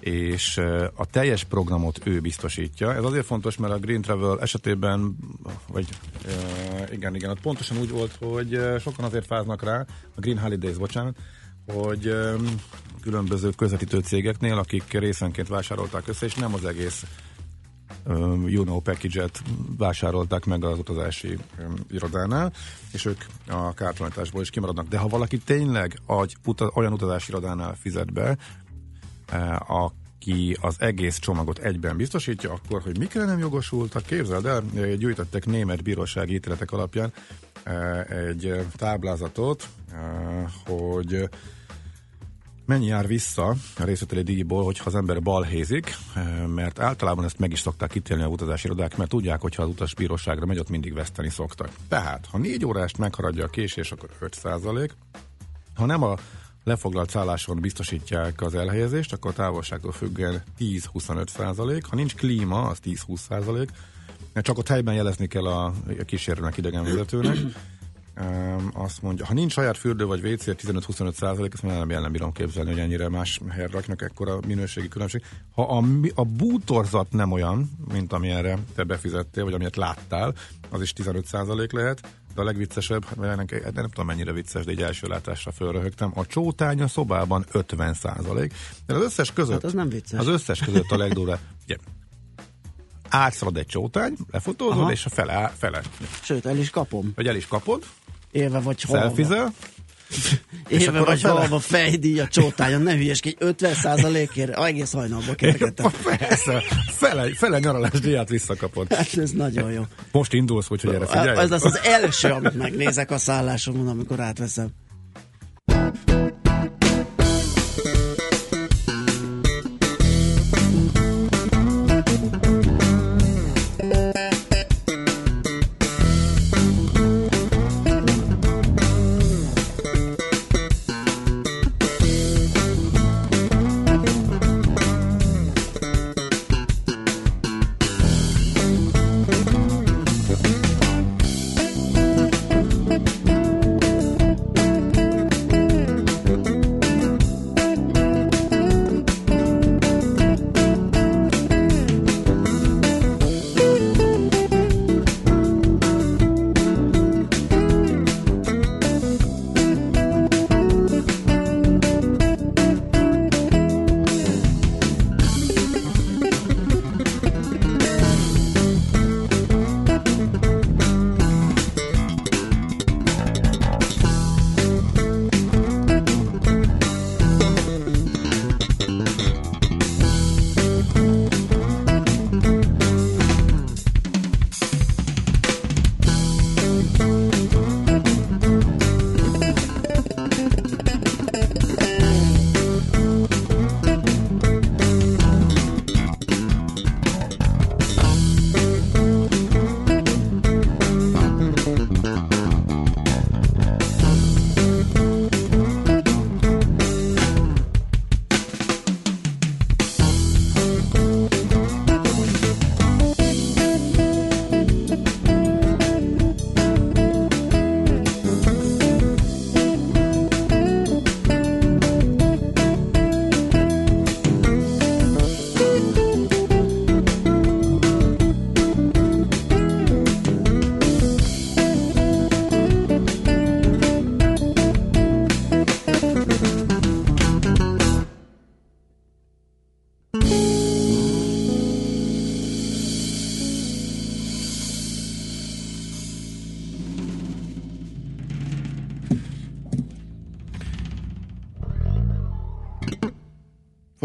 és a teljes programot ő biztosítja. Ez azért fontos, mert a Green Travel esetében, vagy igen, igen, ott pontosan úgy volt, hogy sokan azért fáznak rá, a Green Holidays, bocsánat, hogy különböző közvetítő cégeknél, akik részenként vásárolták össze, és nem az egész you package-et vásárolták meg az utazási irodánál, és ők a kártalanításból is kimaradnak. De ha valaki tényleg olyan utazási irodánál fizet be, eh, aki az egész csomagot egyben biztosítja, akkor, hogy mikre nem jogosultak, képzeld el, gyűjtöttek német bírósági ítéletek alapján eh, egy táblázatot, hogy mennyi jár vissza a részleteli díjból, hogyha az ember balhézik, mert általában ezt meg is szokták ítélni a utazási irodák, mert tudják, hogy ha az utas bíróságra megy, ott mindig veszteni szoktak. Tehát, ha négy órást megharadja a késés, akkor 5% ha nem a lefoglalt szálláson biztosítják az elhelyezést, akkor a távolságtól függően 10-25 százalék. Ha nincs klíma, az 10-20 százalék. Csak ott helyben jelezni kell a kísérőnek, idegenvezetőnek. Um, azt mondja, ha nincs saját fürdő vagy WC 15-25 százalék, ezt már nem, nem bírom képzelni, hogy ennyire más helyre raknak ekkora minőségi különbség. Ha a, a bútorzat nem olyan, mint amilyenre te befizettél, vagy amilyet láttál, az is 15 százalék lehet, de a legviccesebb, hát ennek, nem tudom mennyire vicces, de egy első látásra fölröhögtem, a csótány a szobában 50 százalék. De az összes között, hát az nem vicces. az összes között a legdurvább, ugye, átszalad egy csótány, lefotózod, Aha. és a fele, fele. Sőt, el is kapom. Vagy el is kapod, Élve vagy halva. Szelfizel. Élve vagy halva fejdíj a csótányon, ne hülyeskedj, 50 százalékért, egész hajnalba kergettem. Persze, fele, fele nyaralás díját visszakapod. Hát ez nagyon jó. Most indulsz, úgyhogy erre figyelj. Ez az az első, amit megnézek a szállásomon, amikor átveszem.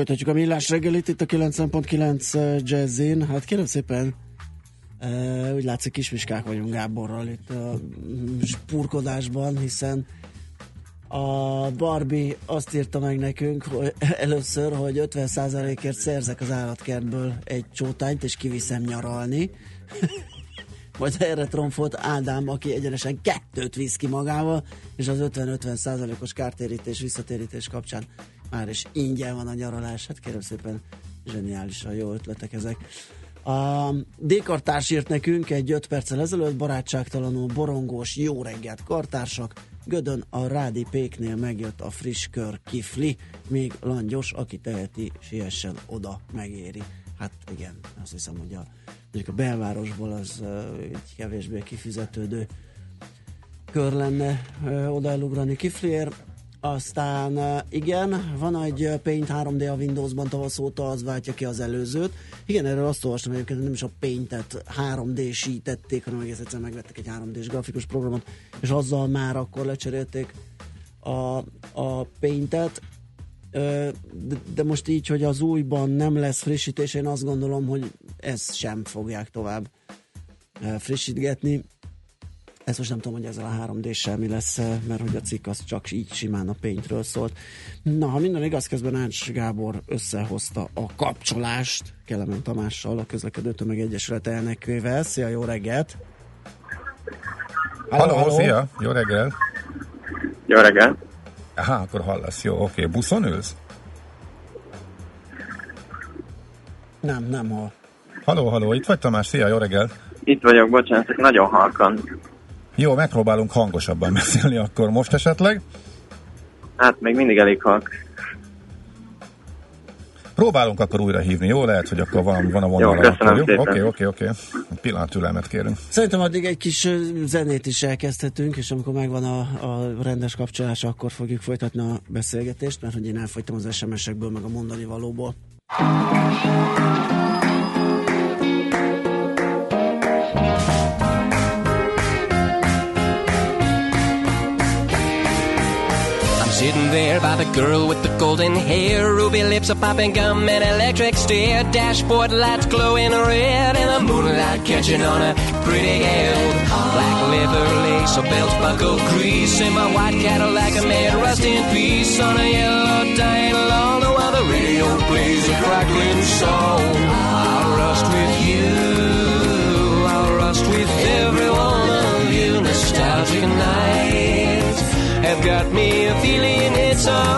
Folytatjuk a millás reggelit itt a 9.9 Jazzin. Hát kérem szépen, uh, úgy látszik kismiskák vagyunk Gáborral itt a spurkodásban, hiszen a Barbie azt írta meg nekünk hogy [laughs] először, hogy 50%-ért szerzek az állatkertből egy csótányt, és kiviszem nyaralni. [laughs] Majd erre tromfolt Ádám, aki egyenesen kettőt visz ki magával, és az 50-50 os kártérítés, visszatérítés kapcsán már is ingyen van a nyaralás, hát kérem szépen zseniálisan jó ötletek ezek. A D-kartárs írt nekünk egy 5 perccel ezelőtt, barátságtalanul borongós, jó reggelt kartársak, Gödön a Rádi Péknél megjött a friss kör kifli, még langyos, aki teheti, siessen oda, megéri. Hát igen, azt hiszem, hogy a, a belvárosból az egy kevésbé kifizetődő kör lenne oda elugrani kifliért. Aztán igen, van egy Paint 3D a Windowsban tavasz óta, az váltja ki az előzőt. Igen, erről azt olvastam egyébként, nem is a Paint-et 3D-sítették, hanem egész egyszerűen megvettek egy 3D-s grafikus programot, és azzal már akkor lecserélték a, a Paint-et. De, de most így, hogy az újban nem lesz frissítés, én azt gondolom, hogy ezt sem fogják tovább frissítgetni ezt most nem tudom, hogy ezzel a 3D-sel mi lesz, eh, mert hogy a cikk az csak így simán a péntről szólt. Na, ha minden igaz, közben Ács Gábor összehozta a kapcsolást Kelemen Tamással, a közlekedő tömeg egyesület elnökével. Szia, jó reggelt! Halló, halló, szia! Jó reggel! Jó reggel! Aha, akkor hallasz, jó, oké. Buszon ülsz? Nem, nem hal. Haló, haló, itt vagy Tamás, szia, jó reggel. Itt vagyok, bocsánat, nagyon halkan. Jó, megpróbálunk hangosabban beszélni akkor most esetleg. Hát még mindig elég halk. Próbálunk akkor újra hívni, jó? Lehet, hogy akkor van, van a vonal. Oké, oké, oké. Egy pillanat türelmet kérünk. Szerintem addig egy kis zenét is elkezdhetünk, és amikor megvan a, a rendes kapcsolás, akkor fogjuk folytatni a beszélgetést, mert hogy én elfogytam az SMS-ekből, meg a mondani valóból. There by the girl with the golden hair, ruby lips, a popping gum, and electric stare. Dashboard lights glowing red, and the moonlight catching on a pretty head. Black leather lace, a belt buckle grease, and my white Cadillac, a made rust in peace on a yellow dying lawn. While the radio plays a crackling song, I'll rust with you. I'll rust with every one of you. Nostalgic nights have got me a feeling it's all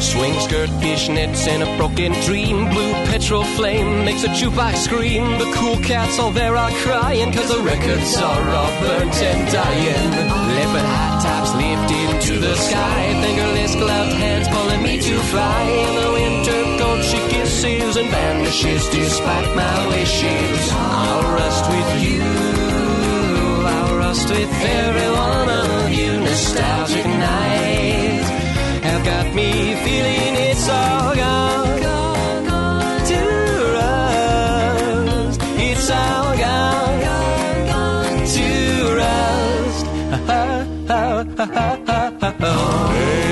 Swing skirt, fishnets, and a broken dream. Blue petrol flame makes a jukebox scream. The cool cats all there are crying, cause the records are all burnt and dying. Leopard high tops lifted to the sky. Fingerless gloved hands pulling me to fly. In the winter cold she kisses and vanishes despite my wishes. I'll rust with you. I'll rust with every one of you. Nostalgic nights have got me feeling it's all gone, to rust. It's all gone, to rust. [laughs]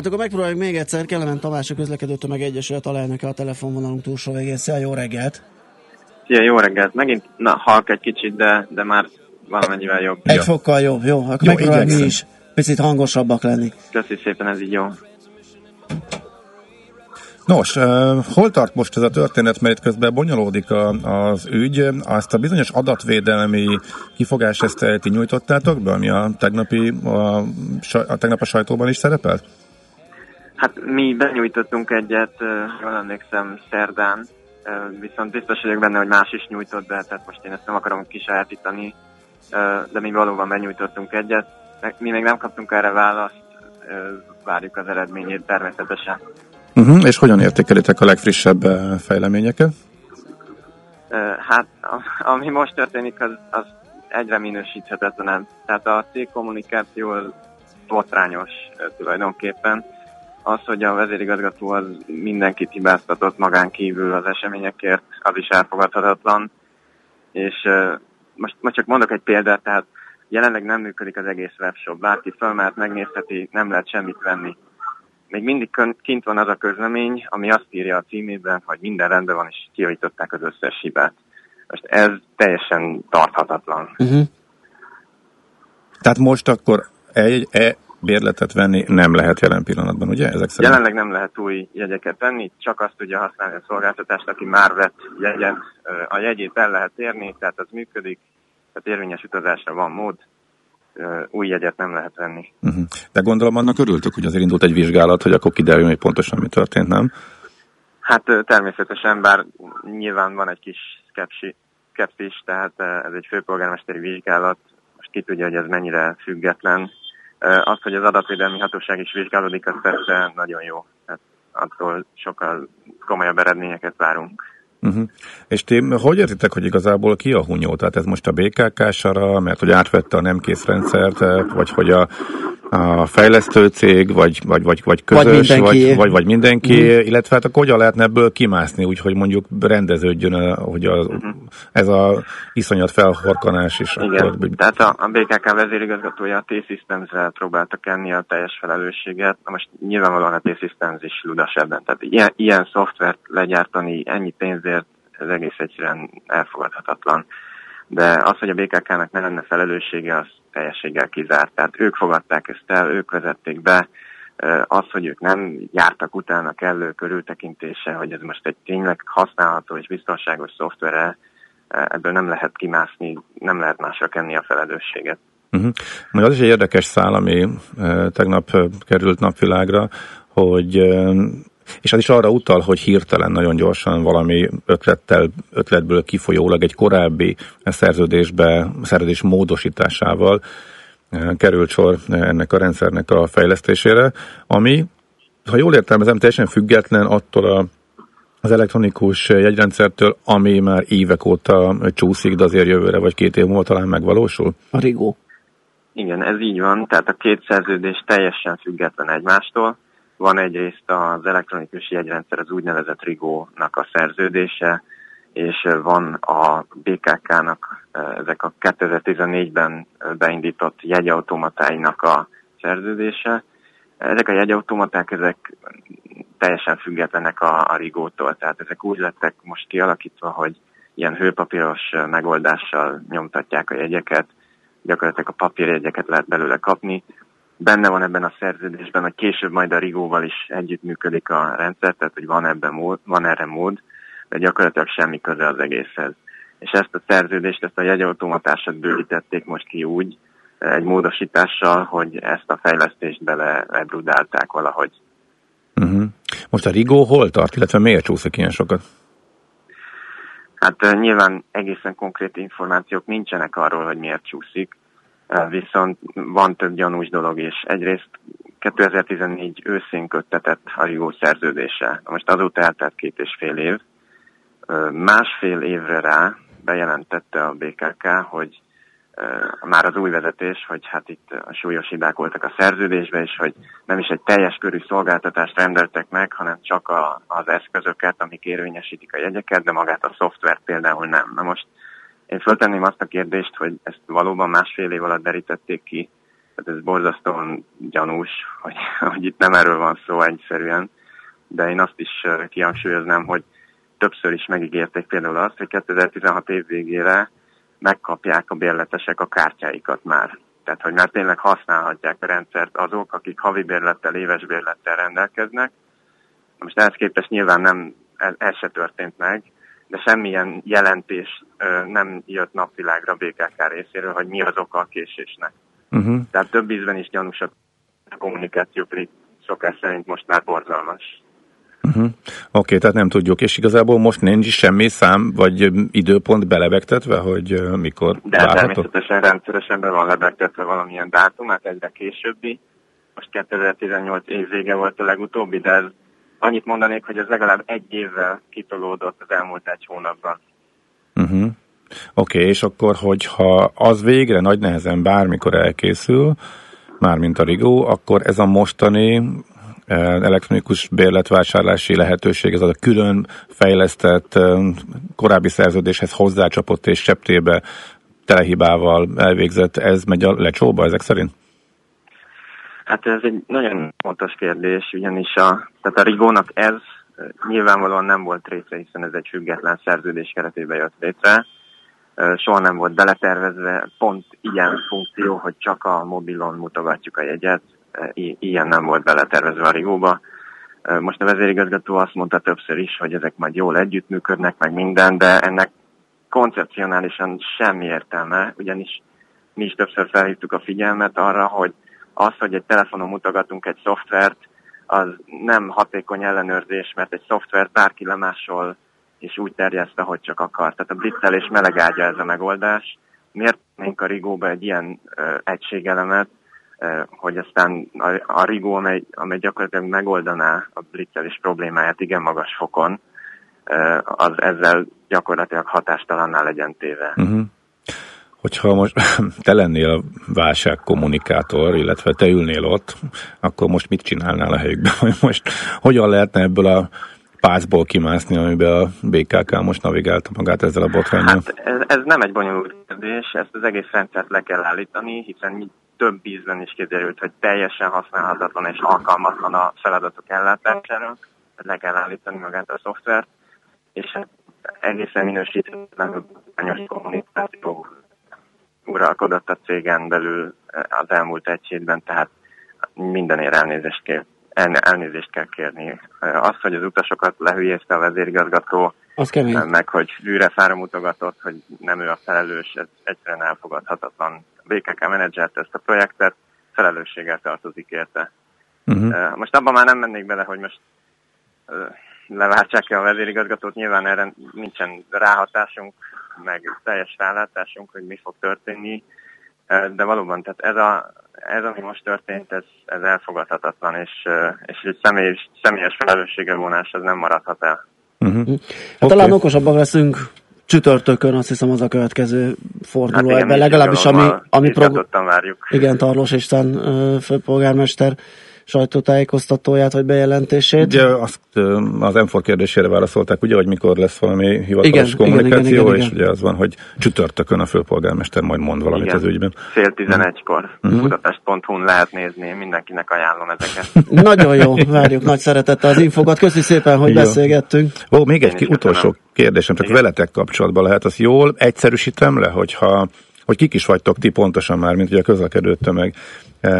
hát akkor megpróbáljuk még egyszer. Kelemen Tamás a közlekedő tömeg egyesület alelnöke a telefonvonalunk túlsó végén. Szia, jó reggelt! Szia, jó reggelt. Megint, na, halk egy kicsit, de, de már valamennyivel jobb. Egy Ja. fokkal jobb, jó. Akkor Jó, megpróbáljuk mi igyekszem. is picit hangosabbak lenni. Köszi szépen, ez így jó. Nos, uh, hol tart most ez a történet, mert itt közben bonyolódik a, az ügy. Azt a bizonyos adatvédelmi kifogást ezt ti nyújtottátok be, ami a tegnapi, a, a tegnap a sajtóban is szerepelt? Hát mi benyújtottunk egyet, jól emlékszem, szerdán, viszont biztos vagyok benne, hogy más is nyújtott be, tehát most én ezt nem akarom kisajátítani, de mi valóban benyújtottunk egyet. Mi még nem kaptunk erre választ, várjuk az eredményét természetesen. Uh-huh. És hogyan értékelitek a legfrissebb fejleményeket? Hát, ami most történik, az, az egyre minősíthetetlenebb. Tehát a cégkommunikáció botrányos tulajdonképpen. Az, hogy a vezérigazgató az mindenkit hibáztatott magán kívül az eseményekért, az is elfogadhatatlan. És most, most csak mondok egy példát, tehát jelenleg nem működik az egész webshop. Bárki fölmehet, megnézheti, nem lehet semmit venni. Még mindig kint van az a közlemény, ami azt írja a címében, hogy minden rendben van, és kijavították az összes hibát. Most ez teljesen tarthatatlan. Uh-huh. Tehát most akkor egy e bérletet venni nem lehet jelen pillanatban, ugye? Ezek szerint? Jelenleg nem lehet új jegyeket venni, csak azt tudja használni a szolgáltatást, aki már vett jegyet. A jegyét el lehet érni, tehát az működik, tehát érvényes utazásra van mód, új jegyet nem lehet venni. Uh-huh. De gondolom annak örültök, hogy azért indult egy vizsgálat, hogy akkor kiderül, hogy pontosan mi történt, nem? Hát természetesen, bár nyilván van egy kis skepsi, skepsis, tehát ez egy főpolgármesteri vizsgálat, most ki tudja, hogy ez mennyire független. Ö, Az, hogy az adatvédelmi hatóság is vizsgálódik, az persze nagyon jó. Tehát attól sokkal komolyabb eredményeket várunk. Uh-huh. És ti hogy értitek, hogy igazából ki a hunyó? Tehát ez most a BKK-sara, mert hogy átvette a nem kész rendszert, vagy hogy a a fejlesztő cég, vagy, vagy, vagy, vagy közös, Vagy mindenki. vagy, vagy, vagy mindenki, Mhm. illetve hát akkor hogyan lehetne ebből kimászni, úgyhogy mondjuk rendeződjön, a- hogy a, ez a iszonyat felhorkanás is. Igen, Akkor, tehát a, a BKK vezérigazgatója a T-Systems-re próbálta kenni a teljes felelősséget. Na most nyilvánvalóan a T-Systems is ludas ebben. Tehát ilyen, ilyen szoftvert legyártani ennyi pénzért, ez egész egyszerűen elfogadhatatlan. De az, hogy a BKK-nak ne lenne felelőssége, az teljességgel kizárt. Tehát ők fogadták ezt el, ők vezették be. Az, hogy ők nem jártak utána kellő körültekintése, hogy ez most egy tényleg használható és biztonságos szoftvere, ebből nem lehet kimászni, nem lehet másra kenni a felelősséget. Uh-huh. Majd az is egy érdekes szál, ami tegnap került napvilágra, hogy és az is arra utal, hogy hirtelen nagyon gyorsan valami ötlettel, ötletből kifolyólag egy korábbi szerződésbe, szerződés módosításával uh, került sor ennek a rendszernek a fejlesztésére, ami, ha jól értelmezem, teljesen független attól a az elektronikus jegyrendszertől, ami már évek óta csúszik, de azért jövőre vagy két év múlva talán megvalósul? A Rigó. Igen, ez így van, tehát a két szerződés teljesen független egymástól. Van egyrészt az elektronikus jegyrendszer, az úgynevezett Rigó-nak a szerződése, és van a BKK-nak ezek a 2014-ben beindított jegyautomatáinak a szerződése. Ezek a jegyautomaták, ezek teljesen függetlenek a, a rigótól, tehát ezek úgy lettek most kialakítva, hogy ilyen hőpapíros megoldással nyomtatják a jegyeket, gyakorlatilag a papírjegyeket lehet belőle kapni. Benne van ebben a szerződésben, hogy később majd a rigóval is együttműködik a rendszer, tehát hogy van, ebben mód, van erre mód, de gyakorlatilag semmi köze az egészhez. És ezt a szerződést, ezt a jegyautomatásat bővítették most ki úgy, egy módosítással, hogy ezt a fejlesztést bele ebrudálták valahogy. Uh-huh. Most a Rigó hol tart, illetve miért csúszik ilyen sokat? Hát uh, nyilván egészen konkrét információk nincsenek arról, hogy miért csúszik, viszont van több gyanús dolog is. Egyrészt 2014 őszén köttetett a Rigó szerződése. Most azóta eltelt két és fél év. Uh, másfél évre rá bejelentette a BKK, hogy már az új vezetés, hogy hát itt a súlyos hibák voltak a szerződésben, és hogy nem is egy teljes körű szolgáltatást rendeltek meg, hanem csak a, az eszközöket, amik érvényesítik a jegyeket, de magát a szoftvert például nem. Na most én föltenném azt a kérdést, hogy ezt valóban másfél év alatt derítették ki, tehát ez borzasztóan gyanús, hogy, [laughs] hogy itt nem erről van szó egyszerűen, de én azt is kihangsúlyoznám, hogy többször is megígérték például azt, hogy 2016 év végére megkapják a bérletesek a kártyáikat már. Tehát, hogy már tényleg használhatják a rendszert azok, akik havi bérlettel, éves bérlettel rendelkeznek. Most ehhez képest nyilván nem, ez, ez se történt meg, de semmilyen jelentés nem jött napvilágra BKK részéről, hogy mi az oka a késésnek. Uh-huh. Tehát több ízben is gyanús a kommunikáció, pedig szokás szerint most már borzalmas. Uh-huh. Oké, okay, tehát nem tudjuk, és igazából most nincs semmi szám, vagy időpont belebegtetve, hogy mikor De várható? természetesen rendszeresen be van lebegtetve valamilyen dátum, hát egyre későbbi. Most 2018 év vége volt a legutóbbi, de ez annyit mondanék, hogy ez legalább egy évvel kitolódott az elmúlt egy hónapban. Uh-huh. Oké, okay, és akkor, hogyha az végre nagy nehezen bármikor elkészül, mármint a Rigó, akkor ez a mostani elektronikus bérletvásárlási lehetőség, ez az a külön fejlesztett korábbi szerződéshez hozzácsapott és septébe telehibával elvégzett, ez megy a lecsóba ezek szerint? Hát ez egy nagyon fontos kérdés, ugyanis a, tehát a Rigónak ez nyilvánvalóan nem volt része, hiszen ez egy független szerződés keretében jött létre. Soha nem volt beletervezve pont ilyen funkció, hogy csak a mobilon mutogatjuk a jegyet, I- ilyen nem volt beletervezve a Rigóba. Most a vezérigazgató azt mondta többször is, hogy ezek majd jól együttműködnek, meg minden, de ennek koncepcionálisan semmi értelme, ugyanis mi is többször felhívtuk a figyelmet arra, hogy az, hogy egy telefonon mutogatunk egy szoftvert, az nem hatékony ellenőrzés, mert egy szoftvert bárki lemásol, és úgy terjeszt, ahogy csak akar. Tehát a blitzelés melegágya ez a megoldás. Miért mink a Rigóba egy ilyen uh, egységelemet, hogy aztán a, a Rigó, amely, amely gyakorlatilag megoldaná a blitzelés problémáját igen magas fokon, az ezzel gyakorlatilag hatástalanná legyen téve. Uh-huh. Hogyha most [clears throat] te lennél a válságkommunikátor, illetve te ülnél ott, akkor most mit csinálnál a helyükben? [laughs] Most hogyan lehetne ebből a pászból kimászni, amiben a BKK most navigálta magát ezzel a botrányjal? Hát ez, ez nem egy bonyolult kérdés, ezt az egész rendszert le kell állítani, hiszen mi több ízben is kiderült, hogy teljesen használhatatlan és alkalmatlan a feladatok ellátására, le kell állítani magát a szoftvert, és egészen minősítetlen kommunikáció uralkodott a cégen belül az elmúlt egy hétben, tehát mindenért elnézést kell, elnézést kell kérni. Az, hogy az utasokat lehülyézte a vezérigazgató, Az kemény. meg hogy fára mutogatott, hogy nem ő a felelős, ez egyszerűen elfogadhatatlan. A BKK menedzselt ezt a projektet, felelősséggel tartozik érte. Uh-huh. Most abban már nem mennék bele, hogy most leváltsák-e a vezérigazgatót, nyilván erre nincsen ráhatásunk, meg teljes rálátásunk, hogy mi fog történni, de valóban, tehát ez, a, ez ami most történt, ez, ez elfogadhatatlan, és, és egy személyes, személyes felelőssége vonás, ez nem maradhat el. Uh-huh. Hát okay. Talán okosabbak leszünk csütörtökön, azt hiszem az a következő forduló hát ebben, legalábbis ami, ami prog- várjuk. Igen, Tarlós István főpolgármester sajtótájékoztatóját vagy bejelentését. Ugye azt az M4 kérdésére válaszolták, ugye, hogy mikor lesz valami hivatalos igen, kommunikáció, igen, igen, igen, és igen. ugye az van, hogy csütörtökön a főpolgármester majd mond valamit igen. az ügyben. Fél tizenegykor mm-hmm. budapest.hu-n lehet nézni, mindenkinek ajánlom ezeket. Nagyon jó, várjuk nagy szeretettel az infokat. Köszi szépen, hogy jó. beszélgettünk. Ó, még egy ki, utolsó kérdésem, csak igen. veletek kapcsolatban lehet, az jól egyszerűsítem le, hogyha hogy kik is vagytok ti pontosan már, mint ugye a közlekedő tömeg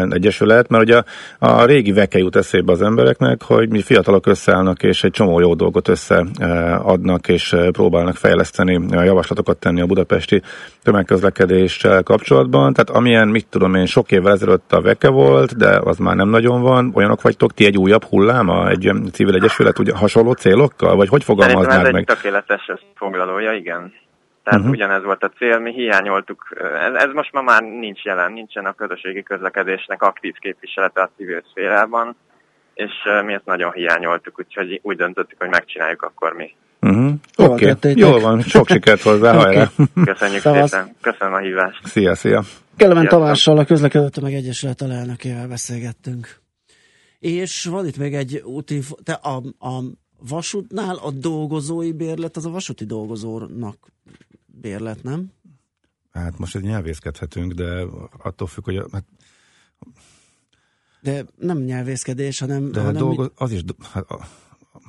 egyesület, mert ugye a, a régi veke jut eszébe az embereknek, hogy mi fiatalok összeállnak, és egy csomó jó dolgot összeadnak, és próbálnak fejleszteni, javaslatokat tenni a budapesti tömegközlekedéssel kapcsolatban. Tehát amilyen, mit tudom én, sok évvel ezelőtt a veke volt, de az már nem nagyon van. Olyanok vagytok, ti egy újabb hulláma, egy civil egyesület ugye hasonló célokkal, vagy hogy fogalmaznád meg? Ez egy tökéletes foglalója, igen. Tehát uh-huh. ugyanez volt a cél, mi hiányoltuk, ez, ez most ma már nincs jelen, nincsen a közösségi közlekedésnek aktív képviselete a civil szférában, és mi ezt nagyon hiányoltuk, úgyhogy úgy döntöttük, hogy megcsináljuk akkor mi. Uh-huh. Oké, okay. jól van, sok [laughs] sikert hozzá, okay. hajrá! [laughs] Köszönjük Szavasz. szépen, köszönöm a hívást! Szia, szia! Kellemen Tamással, a közlekedő meg egyesület alelnökével beszélgettünk. És van itt még egy útinfo, te a, a vasútnál a dolgozói bérlet az a vasúti dolgozónak bérlet, nem? Hát most egy nyelvészkedhetünk, de attól függ, hogy... Hát... De nem nyelvészkedés, hanem... De hanem dolgoz, az is... Hát,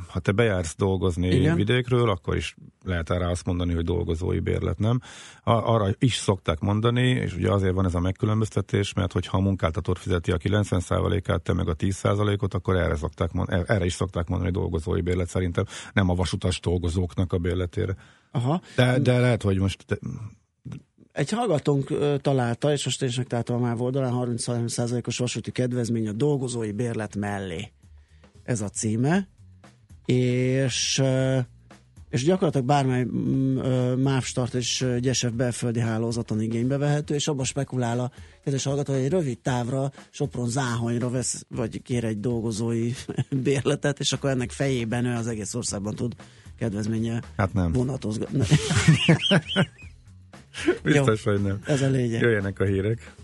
ha te bejársz dolgozni Igen? vidékről, akkor is lehet rá azt mondani, hogy dolgozói bérlet, nem? Arra is szokták mondani, és ugye azért van ez a megkülönböztetés, mert hogyha a munkáltatót fizeti a 90%-át, te meg a 10%-ot, akkor erre, szokták mond, erre is szokták mondani, hogy dolgozói bérlet szerintem, nem a vasutas dolgozóknak a bérletére. Aha. De, de lehet, hogy most te, egy hallgatónk ö, találta, és most én is megtaláltam a MÁV oldalán, 33%-os vasúti kedvezmény a dolgozói bérlet mellé. Ez a címe és és gyakorlatilag bármely MÁV start és gyesebb belföldi hálózaton igénybe vehető, és abban spekulál a kedves hallgató, hogy egy rövid távra Sopron záhonyra vesz, vagy kér egy dolgozói [laughs] bérletet, és akkor ennek fejében ő az egész országban tud kedvezménye hát nem. vonatozgatni. [laughs] [laughs] Biztos, Jó, hogy nem. Ez a lényeg. Jöjjenek a hírek.